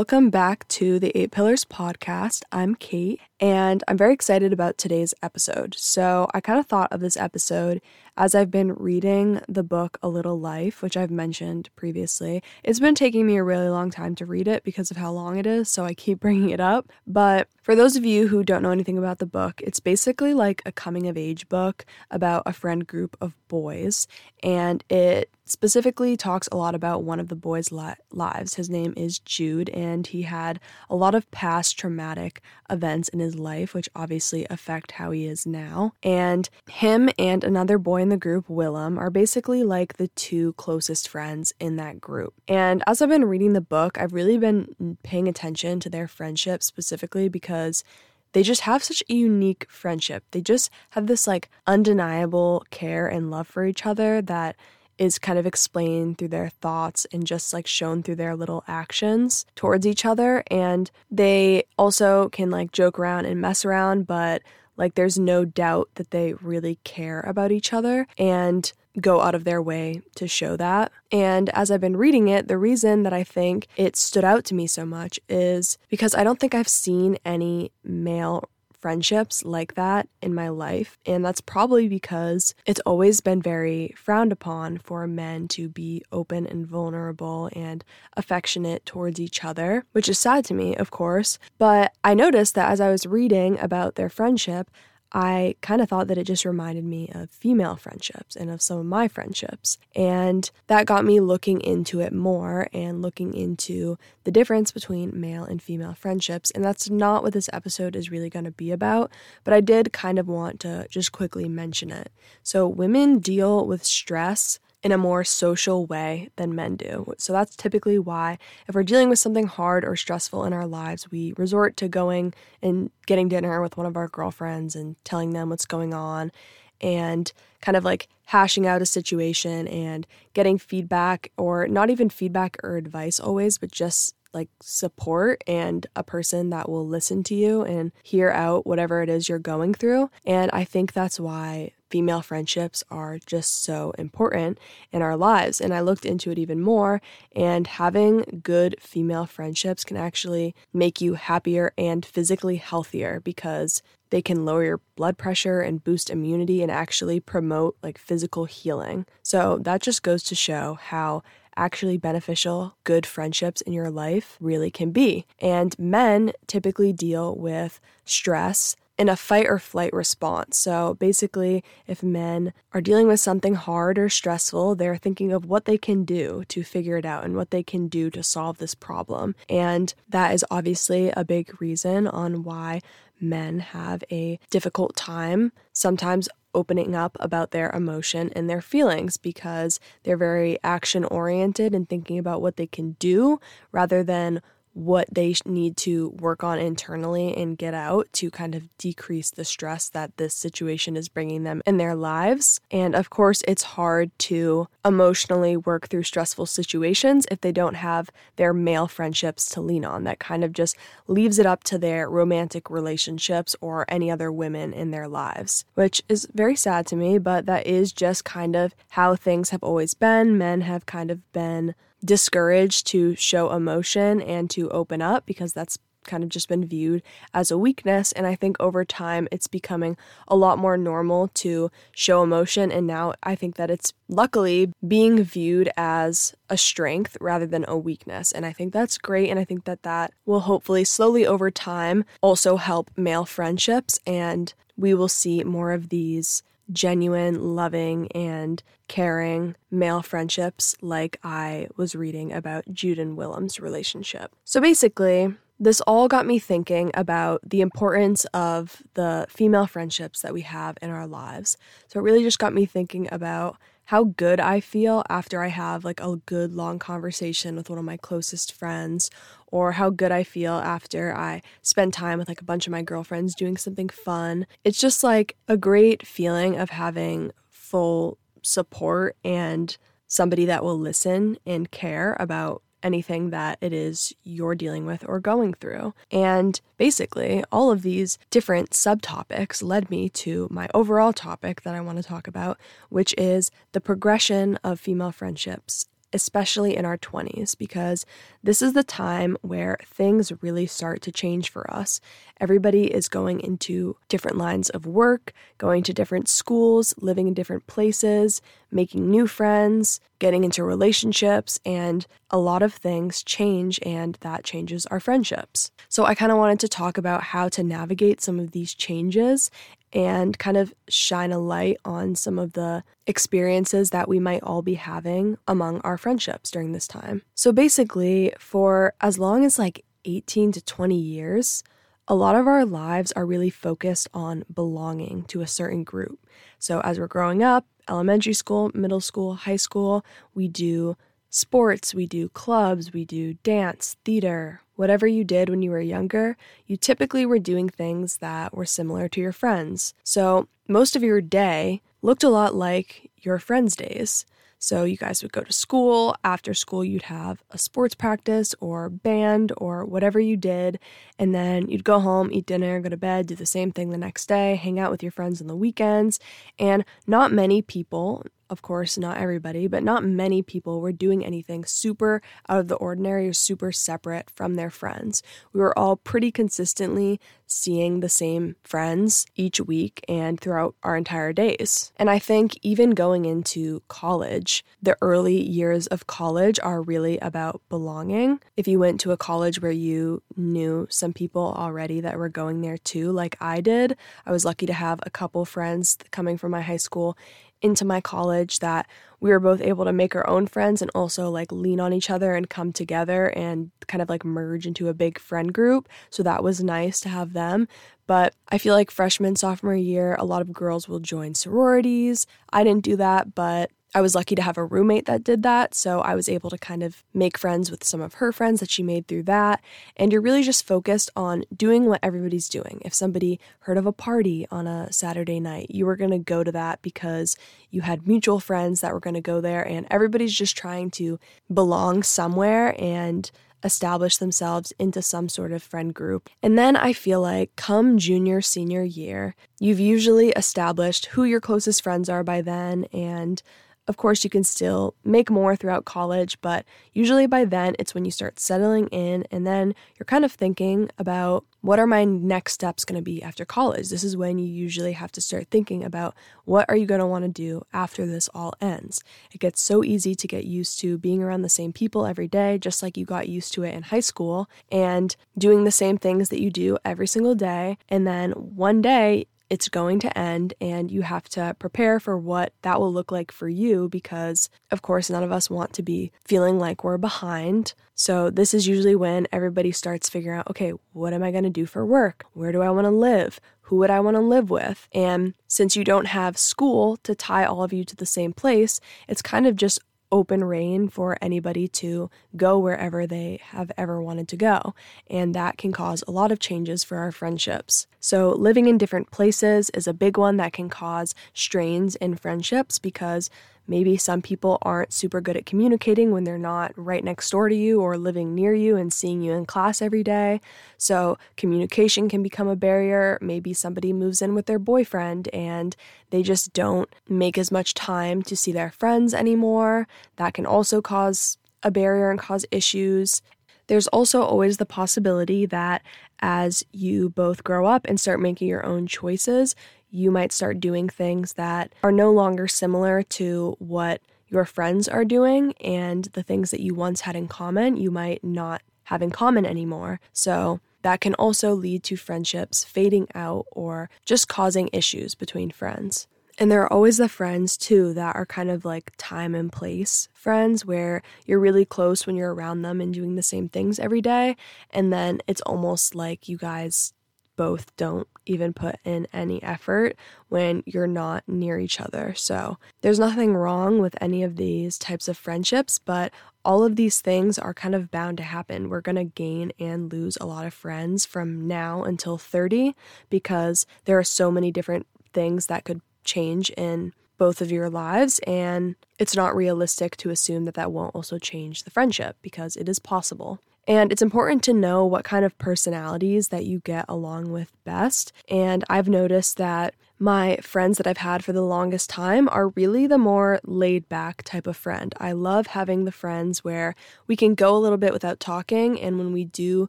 Welcome back to the Eight Pillars podcast. I'm Kate, and I'm very excited about today's episode. So, I kind of thought of this episode as I've been reading the book A Little Life, which I've mentioned previously. It's been taking me a really long time to read it because of how long it is, so I keep bringing it up. But for those of you who don't know anything about the book, it's basically like a coming of age book about a friend group of boys, and it specifically talks a lot about one of the boys' li- lives. His name is Jude, and he had a lot of past traumatic events in his life, which obviously affect how he is now. And him and another boy in the group, Willem, are basically like the two closest friends in that group. And as I've been reading the book, I've really been paying attention to their friendship specifically because they just have such a unique friendship. They just have this like undeniable care and love for each other that is kind of explained through their thoughts and just like shown through their little actions towards each other. And they also can like joke around and mess around, but like there's no doubt that they really care about each other and go out of their way to show that. And as I've been reading it, the reason that I think it stood out to me so much is because I don't think I've seen any male friendships like that in my life. And that's probably because it's always been very frowned upon for men to be open and vulnerable and affectionate towards each other, which is sad to me, of course. But I noticed that as I was reading about their friendship, I kind of thought that it just reminded me of female friendships and of some of my friendships. And that got me looking into it more and looking into the difference between male and female friendships. And that's not what this episode is really going to be about, but I did kind of want to just quickly mention it. So, women deal with stress in a more social way than men do. So that's typically why, if we're dealing with something hard or stressful in our lives, we resort to going and getting dinner with one of our girlfriends and telling them what's going on and kind of like hashing out a situation and getting feedback or not even feedback or advice always, but just like support and a person that will listen to you and hear out whatever it is you're going through. And I think that's why female friendships are just so important in our lives. And I looked into it even more, and having good female friendships can actually make you happier and physically healthier because they can lower your blood pressure and boost immunity and actually promote like physical healing. So that just goes to show how actually beneficial good friendships in your life really can be. And men typically deal with stress in a fight or flight response. So basically, if men are dealing with something hard or stressful, they're thinking of what they can do to figure it out and what they can do to solve this problem. And that is obviously a big reason on why men have a difficult time sometimes opening up about their emotion and their feelings because they're very action oriented and thinking about what they can do rather than what they need to work on internally and get out to kind of decrease the stress that this situation is bringing them in their lives. And of course, it's hard to emotionally work through stressful situations if they don't have their male friendships to lean on. That kind of just leaves it up to their romantic relationships or any other women in their lives, which is very sad to me, but that is just kind of how things have always been. Men have kind of been discouraged to show emotion and to open up because that's kind of just been viewed as a weakness. And I think over time it's becoming a lot more normal to show emotion. And now I think that it's luckily being viewed as a strength rather than a weakness. And I think that's great. And I think that that will hopefully slowly over time also help male friendships. And we will see more of these genuine, loving, and caring male friendships like I was reading about Jude and Willem's relationship. So basically, this all got me thinking about the importance of the female friendships that we have in our lives. So it really just got me thinking about how good I feel after I have like a good long conversation with one of my closest friends, or how good I feel after I spend time with like a bunch of my girlfriends doing something fun. It's just like a great feeling of having full support and somebody that will listen and care about anything that it is you're dealing with or going through. And basically, all of these different subtopics led me to my overall topic that I want to talk about, which is the progression of female friendships especially in our 20s, because this is the time where things really start to change for us. Everybody is going into different lines of work, going to different schools, living in different places, making new friends, getting into relationships, and a lot of things change, and that changes our friendships. So, I kind of wanted to talk about how to navigate some of these changes and kind of shine a light on some of the experiences that we might all be having among our friendships during this time. So basically, for as long as like 18 to 20 years, a lot of our lives are really focused on belonging to a certain group. So as we're growing up, elementary school, middle school, high school, we do sports, we do clubs, we do dance, theater, whatever you did when you were younger, you typically were doing things that were similar to your friends. So most of your day looked a lot like your friends' days. So you guys would go to school. After school, you'd have a sports practice or band or whatever you did. And then you'd go home, eat dinner, go to bed, do the same thing the next day, hang out with your friends on the weekends. And not many people, of course, not everybody, but not many people were doing anything super out of the ordinary or super separate from their friends. We were all pretty consistently seeing the same friends each week and throughout our entire days. And I think even going into college, the early years of college are really about belonging. If you went to a college where you knew some people already that were going there too, like I did, I was lucky to have a couple friends coming from my high school into my college that we were both able to make our own friends and also like lean on each other and come together and kind of like merge into a big friend group. So that was nice to have them. But I feel like freshman, sophomore year, a lot of girls will join sororities. I didn't do that, but I was lucky to have a roommate that did that, so I was able to kind of make friends with some of her friends that she made through that. And you're really just focused on doing what everybody's doing. If somebody heard of a party on a Saturday night, you were going to go to that because you had mutual friends that were going to go there, and everybody's just trying to belong somewhere and establish themselves into some sort of friend group. And then I feel like come junior, senior year, you've usually established who your closest friends are by then and of course, you can still make more throughout college, but usually by then it's when you start settling in and then you're kind of thinking about what are my next steps going to be after college? This is when you usually have to start thinking about what are you going to want to do after this all ends. It gets so easy to get used to being around the same people every day, just like you got used to it in high school, and doing the same things that you do every single day. And then one day it's going to end and you have to prepare for what that will look like for you because, of course, none of us want to be feeling like we're behind. So, this is usually when everybody starts figuring out okay, what am I going to do for work? Where do I want to live? Who would I want to live with? And since you don't have school to tie all of you to the same place, it's kind of just open reign for anybody to go wherever they have ever wanted to go. And that can cause a lot of changes for our friendships. So, living in different places is a big one that can cause strains in friendships because Maybe some people aren't super good at communicating when they're not right next door to you or living near you and seeing you in class every day. So, communication can become a barrier. Maybe somebody moves in with their boyfriend and they just don't make as much time to see their friends anymore. That can also cause a barrier and cause issues. There's also always the possibility that as you both grow up and start making your own choices, you might start doing things that are no longer similar to what your friends are doing, and the things that you once had in common, you might not have in common anymore. So, that can also lead to friendships fading out or just causing issues between friends. And there are always the friends too that are kind of like time and place friends where you're really close when you're around them and doing the same things every day. And then it's almost like you guys both don't even put in any effort when you're not near each other. So there's nothing wrong with any of these types of friendships, but all of these things are kind of bound to happen. We're going to gain and lose a lot of friends from now until 30 because there are so many different things that could change in both of your lives and it's not realistic to assume that that won't also change the friendship because it is possible. And it's important to know what kind of personalities that you get along with best. And I've noticed that my friends that I've had for the longest time are really the more laid back type of friend. I love having the friends where we can go a little bit without talking, and when we do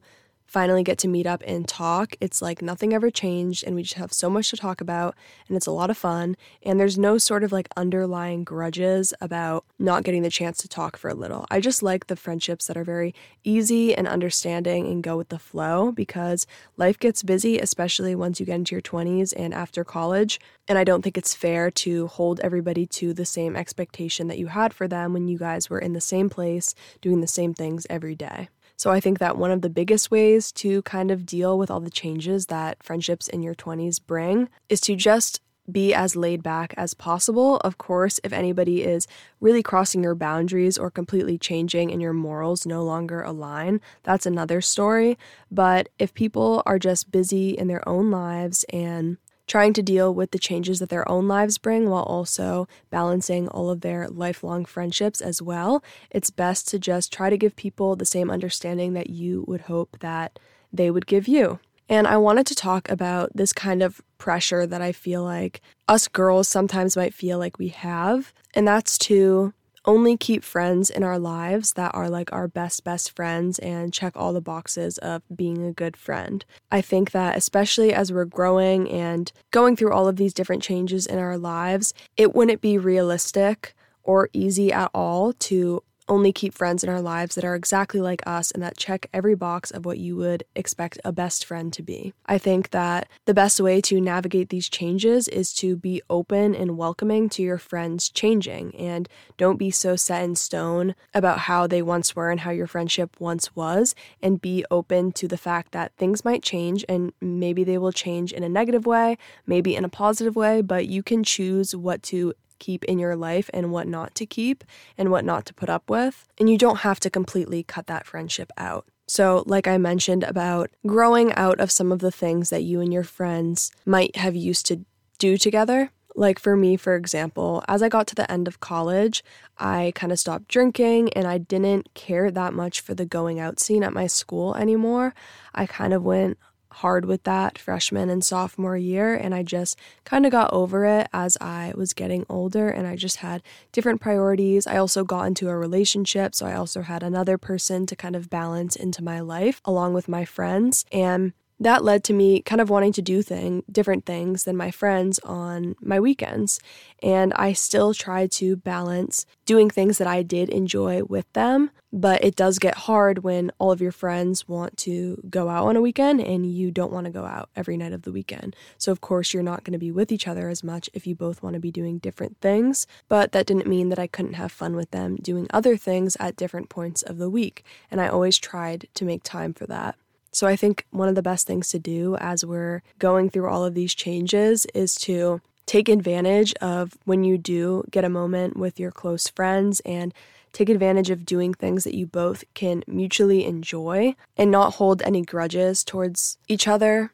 finally get to meet up and talk, it's like nothing ever changed and we just have so much to talk about and it's a lot of fun. And there's no sort of like underlying grudges about not getting the chance to talk for a little. I just like the friendships that are very easy and understanding and go with the flow because life gets busy, especially once you get into your 20s and after college. And I don't think it's fair to hold everybody to the same expectation that you had for them when you guys were in the same place doing the same things every day. So I think that one of the biggest ways to kind of deal with all the changes that friendships in your 20s bring is to just be as laid back as possible. Of course, if anybody is really crossing your boundaries or completely changing and your morals no longer align, that's another story. But if people are just busy in their own lives and trying to deal with the changes that their own lives bring while also balancing all of their lifelong friendships as well, it's best to just try to give people the same understanding that you would hope that they would give you. And I wanted to talk about this kind of pressure that I feel like us girls sometimes might feel like we have, and that's to only keep friends in our lives that are like our best, best friends and check all the boxes of being a good friend. I think that, especially as we're growing and going through all of these different changes in our lives, it wouldn't be realistic or easy at all to only keep friends in our lives that are exactly like us and that check every box of what you would expect a best friend to be. I think that the best way to navigate these changes is to be open and welcoming to your friends changing and don't be so set in stone about how they once were and how your friendship once was and be open to the fact that things might change and maybe they will change in a negative way, maybe in a positive way, but you can choose what to keep in your life and what not to keep and what not to put up with. And you don't have to completely cut that friendship out. So, like I mentioned about growing out of some of the things that you and your friends might have used to do together. Like for me, for example, as I got to the end of college, I kind of stopped drinking and I didn't care that much for the going out scene at my school anymore. I kind of went hard with that freshman and sophomore year. And I just kind of got over it as I was getting older and I just had different priorities. I also got into a relationship. So I also had another person to kind of balance into my life along with my friends. And that led to me kind of wanting to do thing different things than my friends on my weekends. And i still try to balance doing things that i did enjoy with them but it does get hard when all of your friends want to go out on a weekend and you don't want to go out every night of the weekend. So of course you're not going to be with each other as much if you both want to be doing different things but that didn't mean that i couldn't have fun with them doing other things at different points of the week. And i always tried to make time for that so I think one of the best things to do as we're going through all of these changes is to take advantage of when you do get a moment with your close friends and take advantage of doing things that you both can mutually enjoy and not hold any grudges towards each other.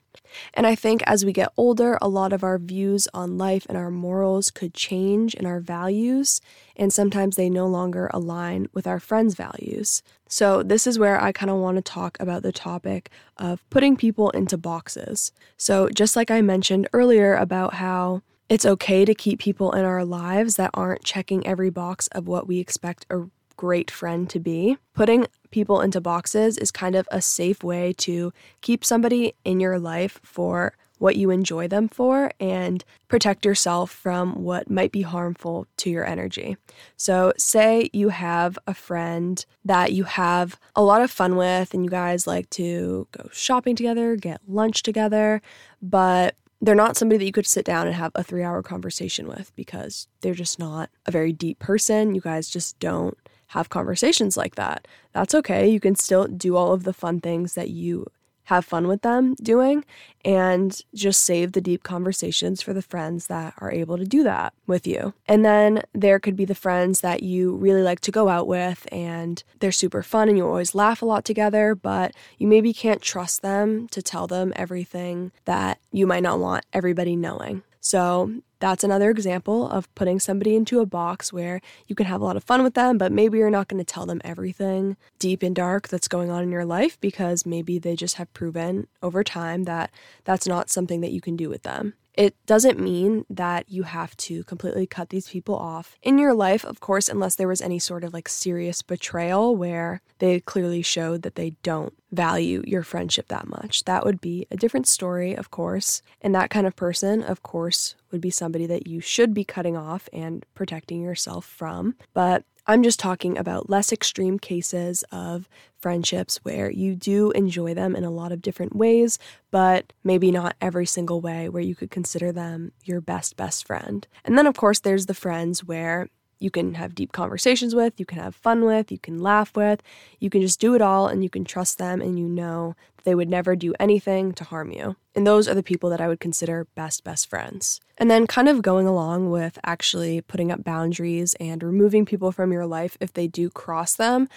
And I think as we get older, a lot of our views on life and our morals could change and our values, and sometimes they no longer align with our friends' values. So, this is where I kind of want to talk about the topic of putting people into boxes. So, just like I mentioned earlier about how it's okay to keep people in our lives that aren't checking every box of what we expect a great friend to be. Putting people into boxes is kind of a safe way to keep somebody in your life for what you enjoy them for and protect yourself from what might be harmful to your energy. So, say you have a friend that you have a lot of fun with and you guys like to go shopping together, get lunch together, but they're not somebody that you could sit down and have a three hour conversation with because they're just not a very deep person. You guys just don't have conversations like that. That's okay. You can still do all of the fun things that you have fun with them doing and just save the deep conversations for the friends that are able to do that with you. And then there could be the friends that you really like to go out with and they're super fun and you always laugh a lot together, but you maybe can't trust them to tell them everything that you might not want everybody knowing. So that's another example of putting somebody into a box where you can have a lot of fun with them, but maybe you're not going to tell them everything deep and dark that's going on in your life because maybe they just have proven over time that that's not something that you can do with them. It doesn't mean that you have to completely cut these people off in your life, of course, unless there was any sort of like serious betrayal where they clearly showed that they don't value your friendship that much. That would be a different story, of course. And that kind of person, of course, would be somebody that you should be cutting off and protecting yourself from. But I'm just talking about less extreme cases of friendships where you do enjoy them in a lot of different ways, but maybe not every single way where you could consider them your best, best friend. And then, of course, there's the friends where you can have deep conversations with, you can have fun with, you can laugh with, you can just do it all and you can trust them and you know they would never do anything to harm you. And those are the people that I would consider best, best friends. And then, kind of going along with actually putting up boundaries and removing people from your life if they do cross them.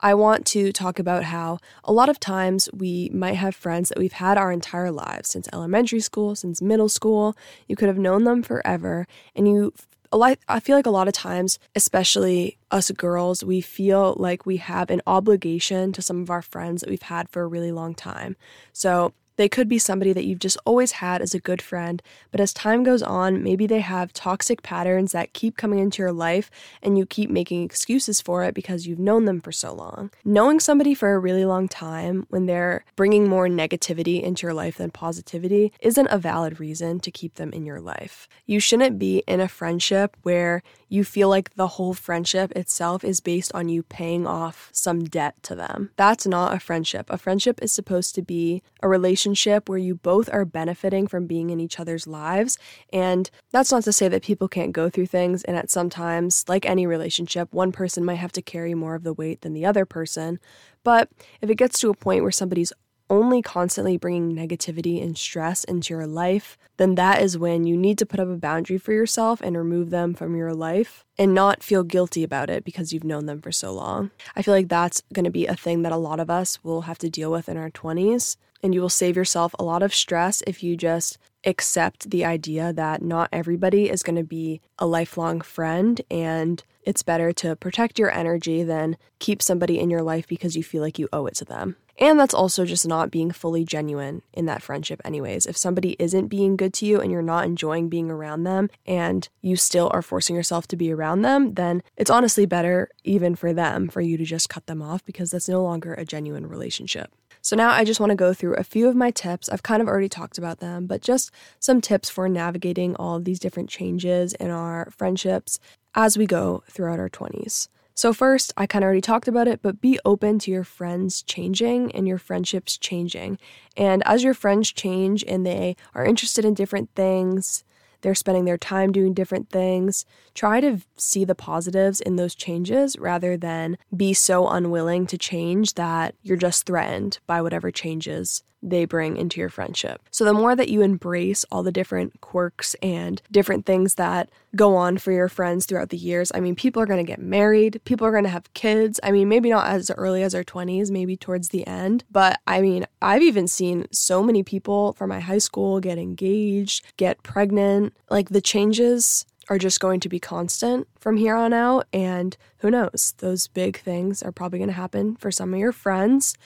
I want to talk about how a lot of times we might have friends that we've had our entire lives since elementary school, since middle school. You could have known them forever, and you lot, I feel like a lot of times, especially us girls, we feel like we have an obligation to some of our friends that we've had for a really long time. So they could be somebody that you've just always had as a good friend, but as time goes on, maybe they have toxic patterns that keep coming into your life and you keep making excuses for it because you've known them for so long. Knowing somebody for a really long time when they're bringing more negativity into your life than positivity isn't a valid reason to keep them in your life. You shouldn't be in a friendship where you feel like the whole friendship itself is based on you paying off some debt to them. That's not a friendship. A friendship is supposed to be a relationship where you both are benefiting from being in each other's lives. And that's not to say that people can't go through things. And at some times, like any relationship, one person might have to carry more of the weight than the other person. But if it gets to a point where somebody's only constantly bringing negativity and stress into your life, then that is when you need to put up a boundary for yourself and remove them from your life and not feel guilty about it because you've known them for so long. I feel like that's going to be a thing that a lot of us will have to deal with in our 20s. And you will save yourself a lot of stress if you just accept the idea that not everybody is going to be a lifelong friend and it's better to protect your energy than keep somebody in your life because you feel like you owe it to them. And that's also just not being fully genuine in that friendship, anyways. If somebody isn't being good to you and you're not enjoying being around them and you still are forcing yourself to be around them, then it's honestly better, even for them, for you to just cut them off because that's no longer a genuine relationship. So now I just want to go through a few of my tips. I've kind of already talked about them, but just some tips for navigating all of these different changes in our friendships as we go throughout our 20s. So, first, I kind of already talked about it, but be open to your friends changing and your friendships changing. And as your friends change and they are interested in different things, they're spending their time doing different things. Try to see the positives in those changes rather than be so unwilling to change that you're just threatened by whatever changes they bring into your friendship. So, the more that you embrace all the different quirks and different things that go on for your friends throughout the years, I mean, people are going to get married, people are going to have kids. I mean, maybe not as early as our 20s, maybe towards the end. But I mean, I've even seen so many people from my high school get engaged, get pregnant. Like, the changes are just going to be constant from here on out. And who knows? Those big things are probably going to happen for some of your friends.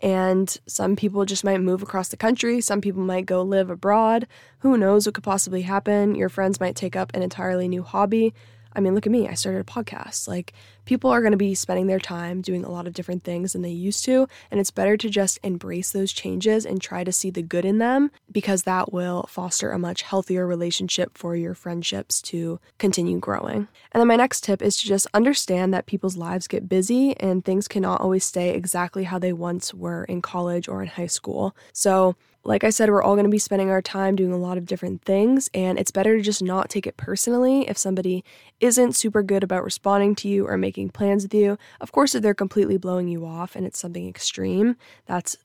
And some people just might move across the country. Some people might go live abroad. Who knows what could possibly happen? Your friends might take up an entirely new hobby. I mean, look at me. I started a podcast. Like, people are going to be spending their time doing a lot of different things than they used to. And it's better to just embrace those changes and try to see the good in them because that will foster a much healthier relationship for your friendships to continue growing. And then my next tip is to just understand that people's lives get busy and things cannot always stay exactly how they once were in college or in high school. So, like I said, we're all going to be spending our time doing a lot of different things, and it's better to just not take it personally if somebody isn't super good about responding to you or making plans with you. Of course, if they're completely blowing you off and it's something extreme, that's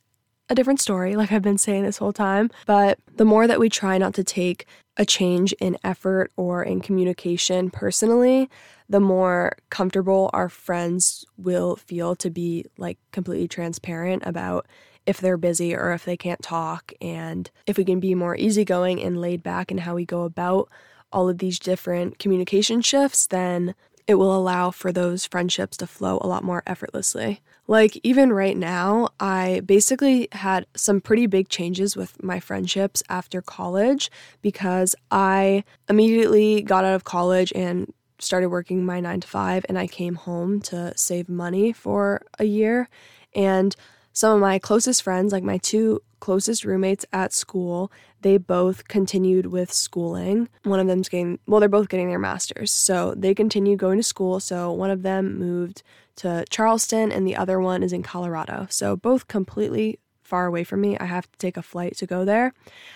a different story, like I've been saying this whole time. But the more that we try not to take a change in effort or in communication personally, the more comfortable our friends will feel to be like completely transparent about if they're busy or if they can't talk. And if we can be more easygoing and laid back in how we go about all of these different communication shifts, then it will allow for those friendships to flow a lot more effortlessly. Like, even right now, I basically had some pretty big changes with my friendships after college because I immediately got out of college and started working my nine to five, and I came home to save money for a year. And some of my closest friends, like my two closest roommates at school, they both continued with schooling. One of them's getting, well, they're both getting their master's. So they continued going to school. So one of them moved to Charleston and the other one is in Colorado. So both completely far away from me. I have to take a flight to go there.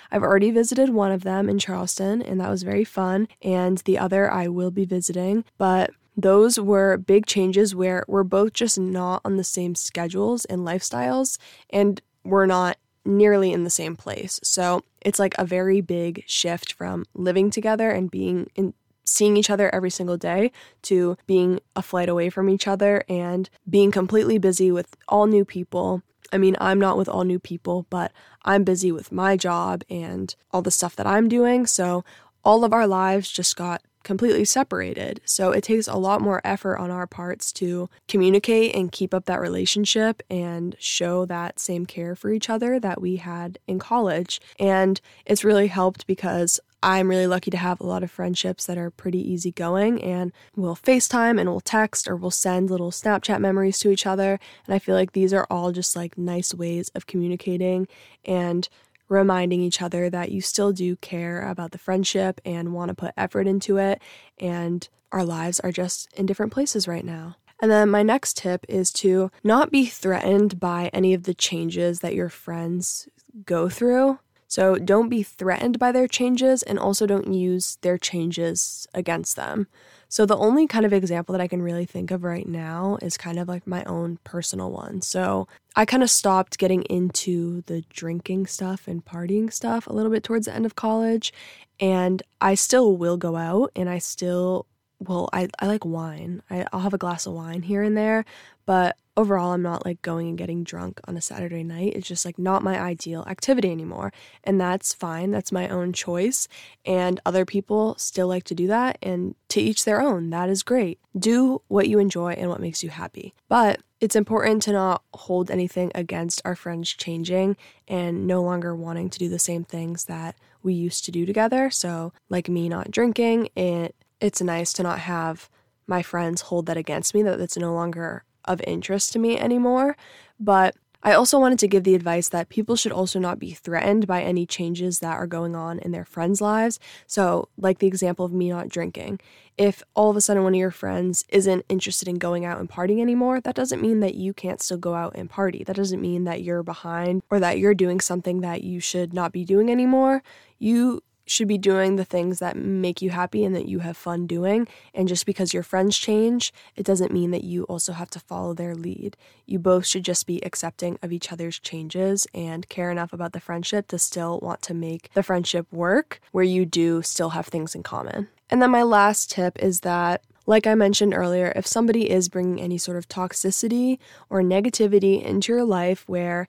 I've already visited one of them in Charleston and that was very fun. And the other I will be visiting. But those were big changes where we're both just not on the same schedules and lifestyles and we're not nearly in the same place. So it's like a very big shift from living together and being in seeing each other every single day to being a flight away from each other and being completely busy with all new people. I mean, I'm not with all new people, but I'm busy with my job and all the stuff that I'm doing. So all of our lives just got completely separated. So it takes a lot more effort on our parts to communicate and keep up that relationship and show that same care for each other that we had in college. And it's really helped because I'm really lucky to have a lot of friendships that are pretty easygoing and we'll FaceTime and we'll text or we'll send little Snapchat memories to each other. And I feel like these are all just like nice ways of communicating and reminding each other that you still do care about the friendship and want to put effort into it. And our lives are just in different places right now. And then my next tip is to not be threatened by any of the changes that your friends go through. So don't be threatened by their changes and also don't use their changes against them. So the only kind of example that I can really think of right now is kind of like my own personal one. So I kind of stopped getting into the drinking stuff and partying stuff a little bit towards the end of college. And I still will go out and I still well, I, I like wine. I, I'll have a glass of wine here and there, but overall, I'm not like going and getting drunk on a Saturday night. It's just like not my ideal activity anymore. And that's fine. That's my own choice. And other people still like to do that. And to each their own. That is great. Do what you enjoy and what makes you happy. But it's important to not hold anything against our friends changing and no longer wanting to do the same things that we used to do together. So, like me not drinking, it it's nice to not have my friends hold that against me that it's no longer of interest to me anymore. But I also wanted to give the advice that people should also not be threatened by any changes that are going on in their friends' lives. So, like the example of me not drinking. If all of a sudden one of your friends isn't interested in going out and partying anymore, that doesn't mean that you can't still go out and party. That doesn't mean that you're behind or that you're doing something that you should not be doing anymore. You should be doing the things that make you happy and that you have fun doing. And just because your friends change, it doesn't mean that you also have to follow their lead. You both should just be accepting of each other's changes and care enough about the friendship to still want to make the friendship work where you do still have things in common. And then my last tip is that like I mentioned earlier, if somebody is bringing any sort of toxicity or negativity into your life where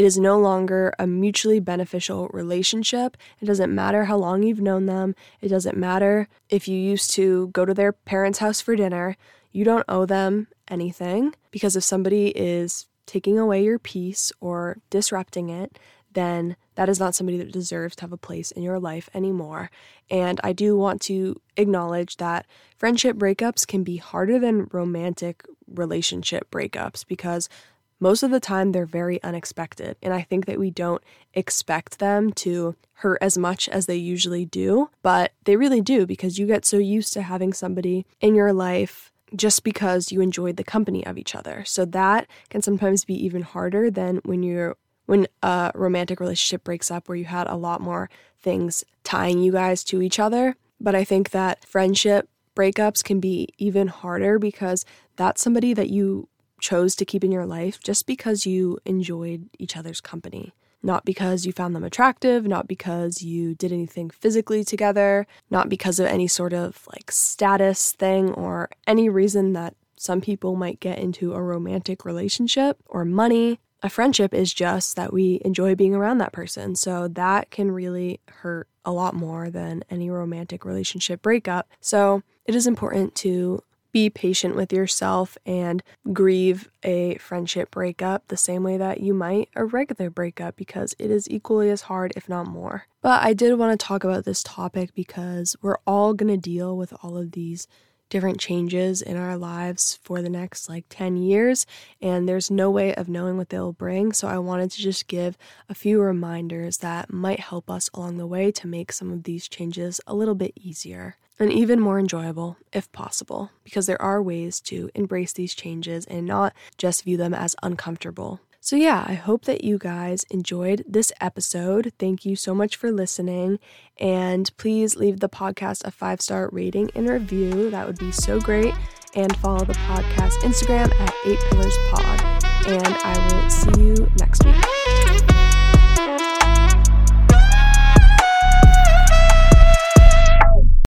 it is no longer a mutually beneficial relationship. It doesn't matter how long you've known them. It doesn't matter if you used to go to their parents' house for dinner. You don't owe them anything because if somebody is taking away your peace or disrupting it, then that is not somebody that deserves to have a place in your life anymore. And I do want to acknowledge that friendship breakups can be harder than romantic relationship breakups because most of the time they're very unexpected. And I think that we don't expect them to hurt as much as they usually do, but they really do because you get so used to having somebody in your life just because you enjoyed the company of each other. So that can sometimes be even harder than when you're when a romantic relationship breaks up where you had a lot more things tying you guys to each other. But I think that friendship breakups can be even harder because that's somebody that you chose to keep in your life just because you enjoyed each other's company. Not because you found them attractive, not because you did anything physically together, not because of any sort of like status thing or any reason that some people might get into a romantic relationship or money. A friendship is just that we enjoy being around that person. So that can really hurt a lot more than any romantic relationship breakup. So it is important to be patient with yourself and grieve a friendship breakup the same way that you might a regular breakup because it is equally as hard, if not more. But I did want to talk about this topic because we're all going to deal with all of these different changes in our lives for the next like 10 years, and there's no way of knowing what they'll bring. So I wanted to just give a few reminders that might help us along the way to make some of these changes a little bit easier and even more enjoyable if possible, because there are ways to embrace these changes and not just view them as uncomfortable. So, yeah, I hope that you guys enjoyed this episode. Thank you so much for listening. And please leave the podcast a five star rating and review. That would be so great. And follow the podcast Instagram at 8 Pillars Pod. And I will see you next week.